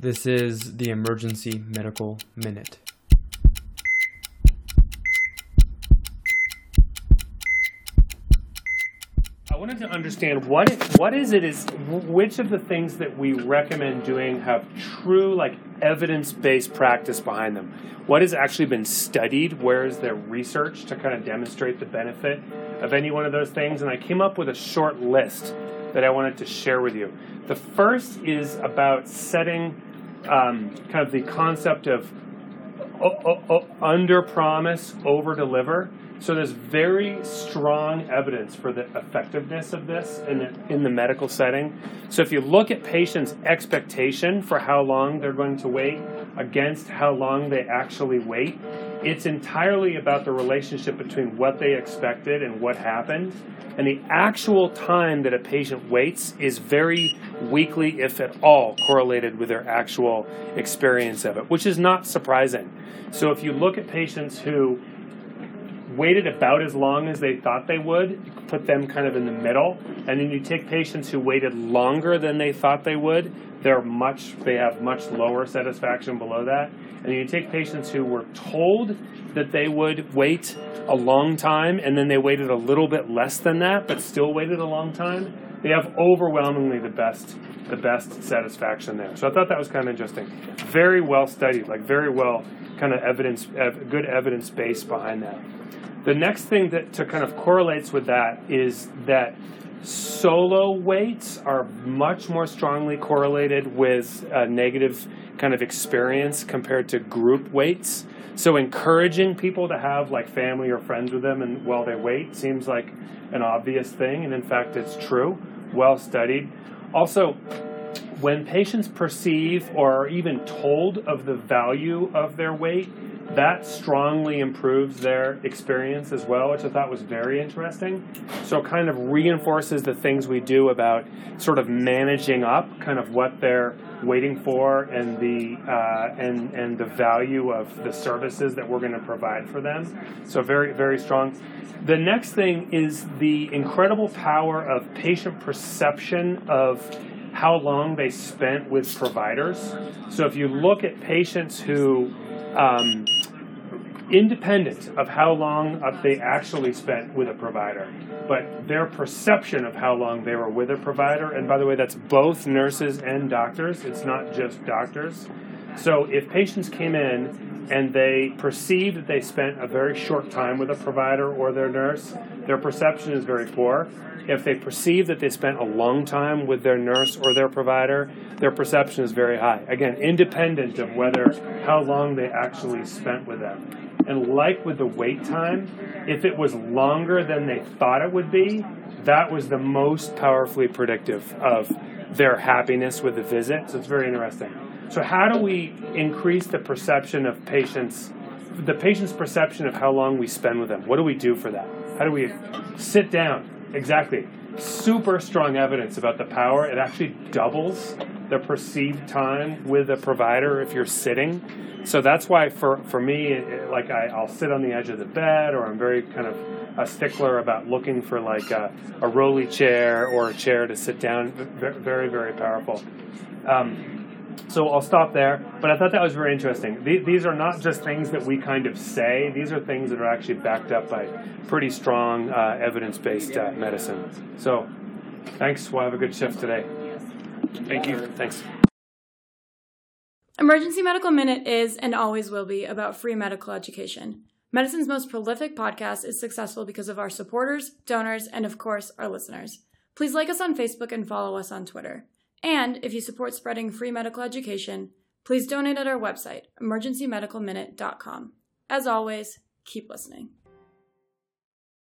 This is the Emergency Medical Minute. I wanted to understand what what is it is which of the things that we recommend doing have true like evidence-based practice behind them. What has actually been studied? Where is there research to kind of demonstrate the benefit of any one of those things? And I came up with a short list that I wanted to share with you. The first is about setting um, kind of the concept of under promise, over deliver. So there's very strong evidence for the effectiveness of this in the, in the medical setting. So if you look at patients' expectation for how long they're going to wait against how long they actually wait, it's entirely about the relationship between what they expected and what happened. And the actual time that a patient waits is very weakly, if at all, correlated with their actual experience of it, which is not surprising. So if you look at patients who waited about as long as they thought they would, put them kind of in the middle, and then you take patients who waited longer than they thought they would, they're much they have much lower satisfaction below that. And you take patients who were told that they would wait a long time and then they waited a little bit less than that but still waited a long time, they have overwhelmingly the best the best satisfaction there. So I thought that was kind of interesting. Very well studied, like very well kind of evidence good evidence base behind that. The next thing that to kind of correlates with that is that solo waits are much more strongly correlated with a negative kind of experience compared to group waits. So encouraging people to have like family or friends with them and while they wait seems like an obvious thing, and in fact, it's true. Well studied. Also, when patients perceive or are even told of the value of their wait, that strongly improves their experience as well, which I thought was very interesting. So it kind of reinforces the things we do about sort of managing up kind of what they're waiting for and the uh, and and the value of the services that we're going to provide for them. So very very strong. The next thing is the incredible power of patient perception of how long they spent with providers. So if you look at patients who um, independent of how long they actually spent with a provider, but their perception of how long they were with a provider, and by the way, that's both nurses and doctors, it's not just doctors. So if patients came in and they perceived that they spent a very short time with a provider or their nurse, their perception is very poor. If they perceive that they spent a long time with their nurse or their provider, their perception is very high. Again, independent of whether how long they actually spent with them. And like with the wait time, if it was longer than they thought it would be, that was the most powerfully predictive of their happiness with the visit. So it's very interesting. So, how do we increase the perception of patients, the patient's perception of how long we spend with them? What do we do for that? How do we sit down? Exactly. Super strong evidence about the power. It actually doubles the perceived time with a provider if you're sitting. So that's why for, for me, it, like I, I'll sit on the edge of the bed, or I'm very kind of a stickler about looking for like a, a rolly chair or a chair to sit down. Very, very powerful. Um, so I'll stop there. But I thought that was very interesting. These are not just things that we kind of say, these are things that are actually backed up by pretty strong uh, evidence based uh, medicine. So thanks. We'll have a good shift today. Thank you. Thanks. Emergency Medical Minute is and always will be about free medical education. Medicine's most prolific podcast is successful because of our supporters, donors, and of course, our listeners. Please like us on Facebook and follow us on Twitter. And if you support spreading free medical education, please donate at our website, emergencymedicalminute.com. As always, keep listening.